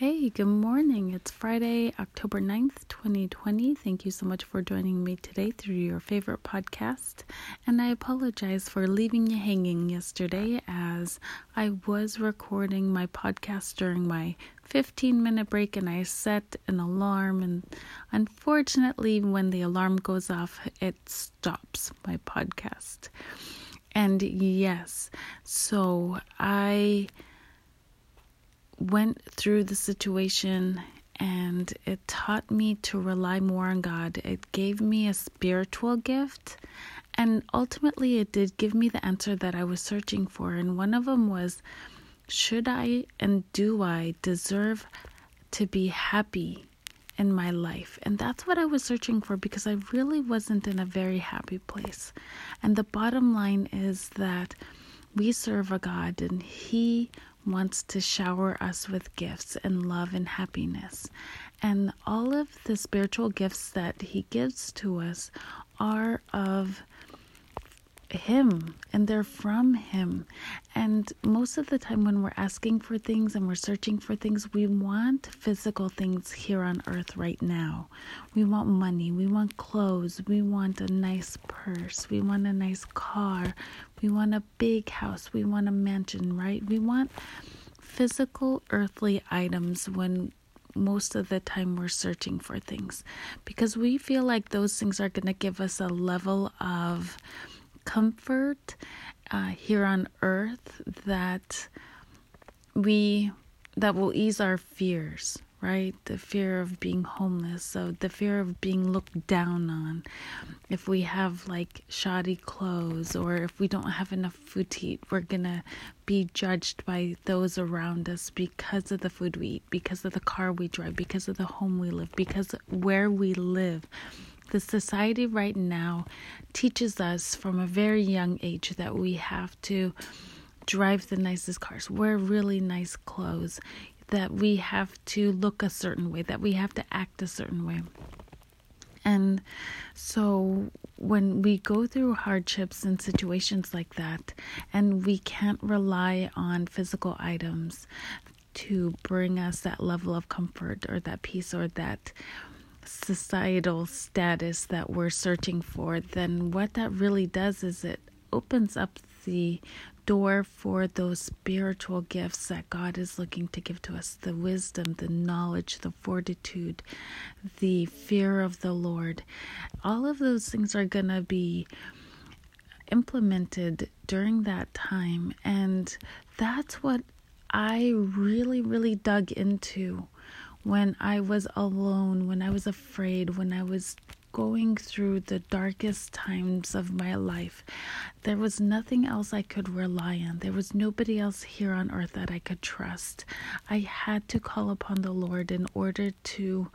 Hey, good morning. It's Friday, October 9th, 2020. Thank you so much for joining me today through your favorite podcast. And I apologize for leaving you hanging yesterday as I was recording my podcast during my 15 minute break and I set an alarm. And unfortunately, when the alarm goes off, it stops my podcast. And yes, so I went through the situation and it taught me to rely more on God. It gave me a spiritual gift and ultimately it did give me the answer that I was searching for. And one of them was should I and do I deserve to be happy in my life? And that's what I was searching for because I really wasn't in a very happy place. And the bottom line is that we serve a God and He wants to shower us with gifts and love and happiness. And all of the spiritual gifts that He gives to us are of him and they're from Him. And most of the time, when we're asking for things and we're searching for things, we want physical things here on earth right now. We want money, we want clothes, we want a nice purse, we want a nice car, we want a big house, we want a mansion, right? We want physical earthly items when most of the time we're searching for things. Because we feel like those things are going to give us a level of comfort uh, here on earth that we that will ease our fears right? The fear of being homeless so the fear of being looked down on. If we have like shoddy clothes or if we don't have enough food to eat we're gonna be judged by those around us because of the food we eat because of the car we drive because of the home we live because where we live. The society right now teaches us from a very young age that we have to drive the nicest cars, wear really nice clothes, that we have to look a certain way, that we have to act a certain way. And so when we go through hardships and situations like that, and we can't rely on physical items to bring us that level of comfort or that peace or that societal status that we're searching for, then what that really does is it opens up the door for those spiritual gifts that God is looking to give to us the wisdom, the knowledge, the fortitude, the fear of the Lord. All of those things are going to be implemented during that time. And that's what I really, really dug into when I was alone, when I was afraid, when I was going through the darkest times of my life. There was nothing else I could rely on. There was nobody else here on earth that I could trust. I had to call upon the Lord in order to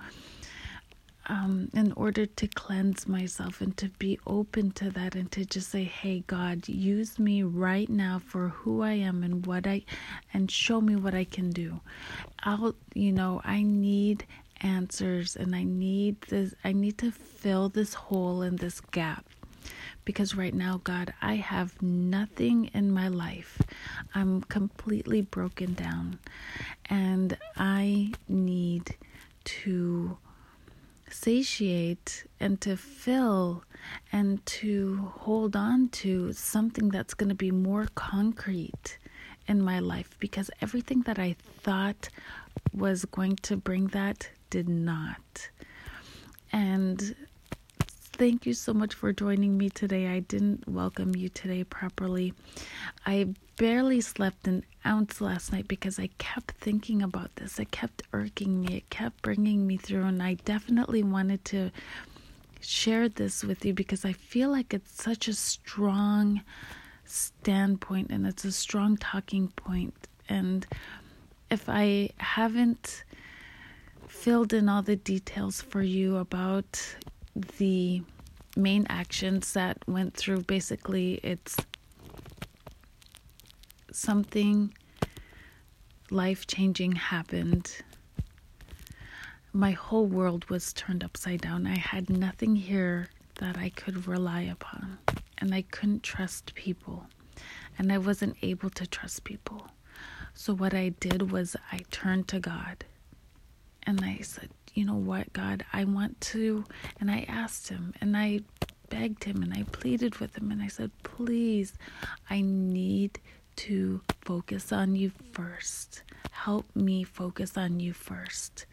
um, in order to cleanse myself and to be open to that and to just say, Hey, God, use me right now for who I am and what I, and show me what I can do. I'll, you know, I need answers and I need this, I need to fill this hole and this gap. Because right now, God, I have nothing in my life. I'm completely broken down. And I need to satiate and to fill and to hold on to something that's going to be more concrete in my life because everything that I thought was going to bring that did not. And thank you so much for joining me today. I didn't welcome you today properly. I barely slept an ounce last night because I kept thinking about this. It kept irking me, it kept bringing me through, and I definitely wanted to share this with you because I feel like it's such a strong standpoint and it's a strong talking point. And if I haven't filled in all the details for you about the main actions that went through. Basically, it's something life changing happened. My whole world was turned upside down. I had nothing here that I could rely upon, and I couldn't trust people, and I wasn't able to trust people. So, what I did was I turned to God and I said, you know what, God, I want to. And I asked him and I begged him and I pleaded with him and I said, please, I need to focus on you first. Help me focus on you first.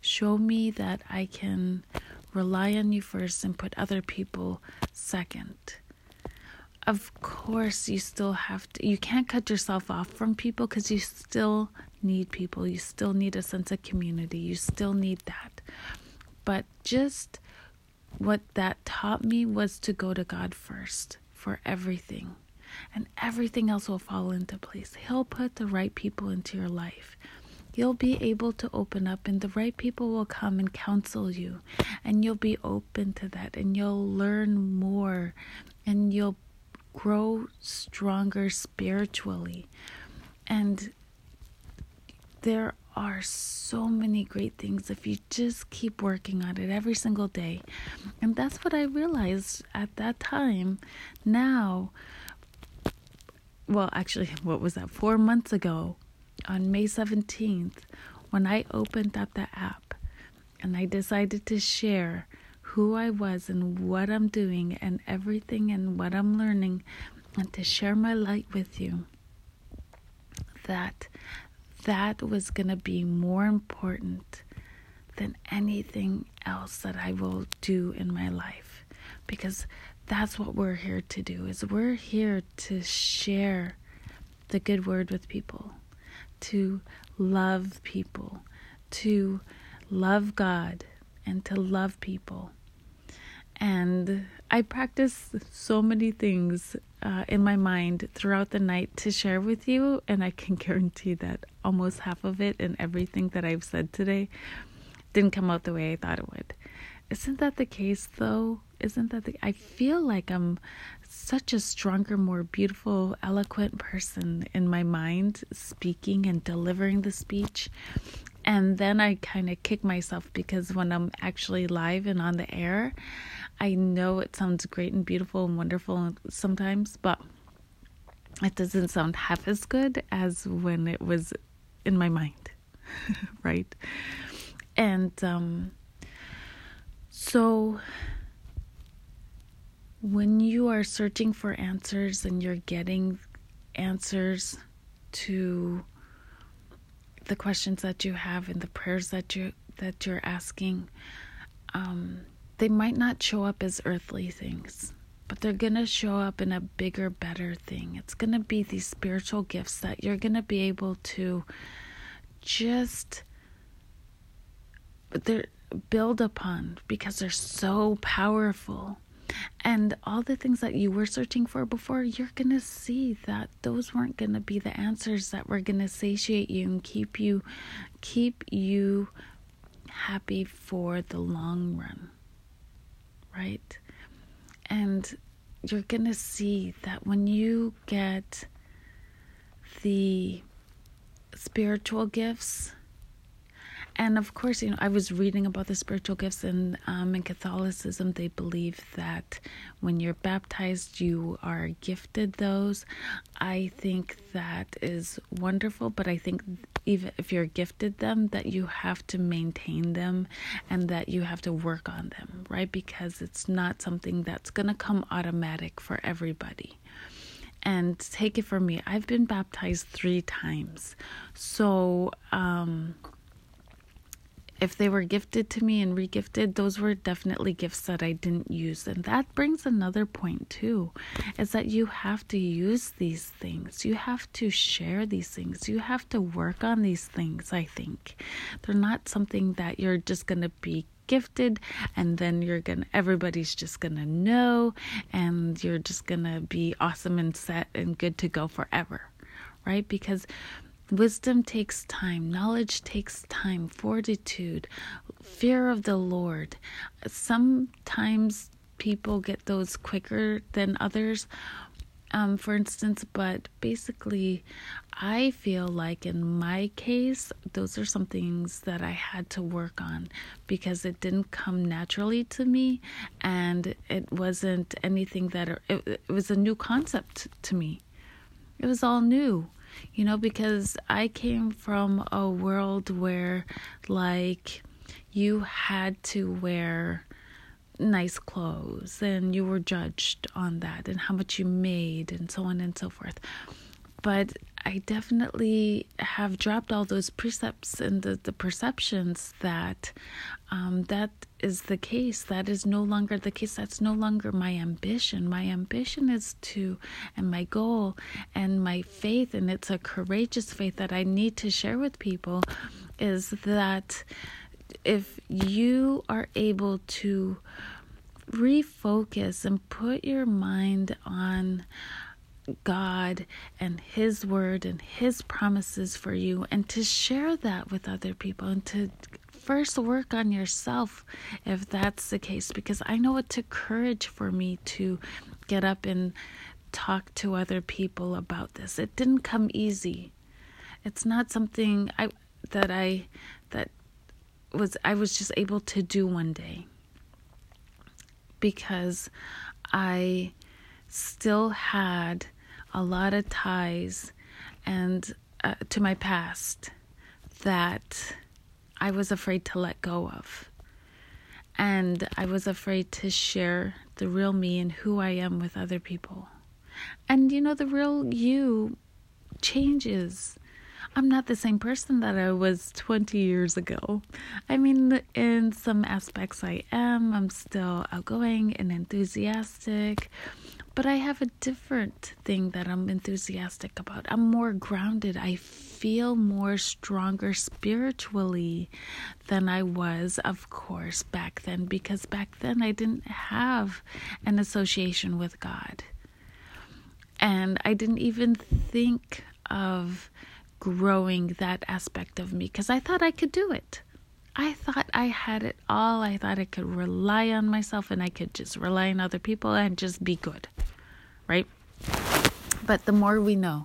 Show me that I can rely on you first and put other people second. Of course, you still have to, you can't cut yourself off from people because you still need people. You still need a sense of community. You still need that. But just what that taught me was to go to God first for everything. And everything else will fall into place. He'll put the right people into your life. You'll be able to open up, and the right people will come and counsel you. And you'll be open to that, and you'll learn more, and you'll grow stronger spiritually. And there are so many great things if you just keep working on it every single day. And that's what I realized at that time. Now, well, actually, what was that? Four months ago, on May 17th, when I opened up the app and I decided to share who I was and what I'm doing and everything and what I'm learning and to share my light with you, that that was going to be more important than anything else that I will do in my life. Because that's what we're here to do is we're here to share the good word with people to love people to love God and to love people and I practice so many things uh, in my mind throughout the night to share with you, and I can guarantee that almost half of it and everything that I've said today didn't come out the way I thought it would. Isn't that the case, though? Isn't that the? I feel like I'm such a stronger, more beautiful, eloquent person in my mind, speaking and delivering the speech. And then I kind of kick myself because when I'm actually live and on the air, I know it sounds great and beautiful and wonderful sometimes, but it doesn't sound half as good as when it was in my mind, right? And um, so when you are searching for answers and you're getting answers to the questions that you have and the prayers that you that you're asking um, they might not show up as earthly things but they're going to show up in a bigger better thing it's going to be these spiritual gifts that you're going to be able to just they're build upon because they're so powerful and all the things that you were searching for before, you're going to see that those weren't going to be the answers that were going to satiate you and keep you keep you happy for the long run. Right? And you're going to see that when you get the spiritual gifts and of course, you know, I was reading about the spiritual gifts, and um, in Catholicism, they believe that when you're baptized, you are gifted those. I think that is wonderful, but I think even if you're gifted them, that you have to maintain them and that you have to work on them, right? Because it's not something that's going to come automatic for everybody. And take it from me, I've been baptized three times. So, um, if they were gifted to me and regifted, those were definitely gifts that I didn't use. And that brings another point too is that you have to use these things. You have to share these things. You have to work on these things, I think. They're not something that you're just going to be gifted and then you're to everybody's just to know and you're just to be awesome and set and good to go forever. Right? Because Wisdom takes time, knowledge takes time, fortitude, fear of the Lord. Sometimes people get those quicker than others. Um, for instance, but basically, I feel like in my case, those are some things that I had to work on because it didn't come naturally to me and it wasn't anything that it, it was a new concept to me. It was all new You know, because I came from a world where, like, you had to wear nice clothes and you were judged on that and how much you made and so on and so forth. But I definitely have dropped all those precepts and the, the perceptions that um, that is the case. That is no longer the case. That's no longer my ambition. My ambition is to, and my goal, and my faith, and it's a courageous faith that I need to share with people, is that if you are able to refocus and put your mind on God and His Word and His promises for you, and to share that with other people, and to first work on yourself if that's the case, because I know it took courage for me to get up and talk to other people about this. It didn't come easy. It's not something I that I that was I was just able to do one day because I still had a lot of ties and uh, to my past that I was afraid to let go of. And I was afraid to share the real me and who I am with other people. And you know, the real you changes. I'm not the same person that I was 20 years ago. I mean, in some aspects, I am. I'm still outgoing and enthusiastic, but I have a different thing that I'm enthusiastic about. I'm more grounded. I feel more stronger spiritually than I was, of course, back then, because back then I didn't have an association with God. And I didn't even think of growing that aspect of me because I thought I could do it. I thought I had it all. I thought I could rely on myself and I could just rely on other people and just be good. Right? But the more we know.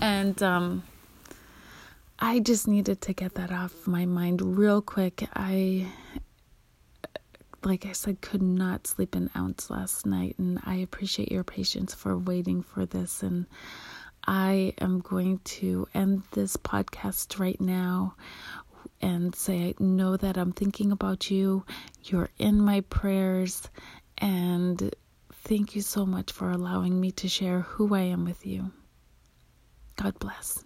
And um I just needed to get that off my mind real quick. I like I said, could not sleep an ounce last night, and I appreciate your patience for waiting for this. And I am going to end this podcast right now and say, I know that I'm thinking about you. You're in my prayers. And thank you so much for allowing me to share who I am with you. God bless.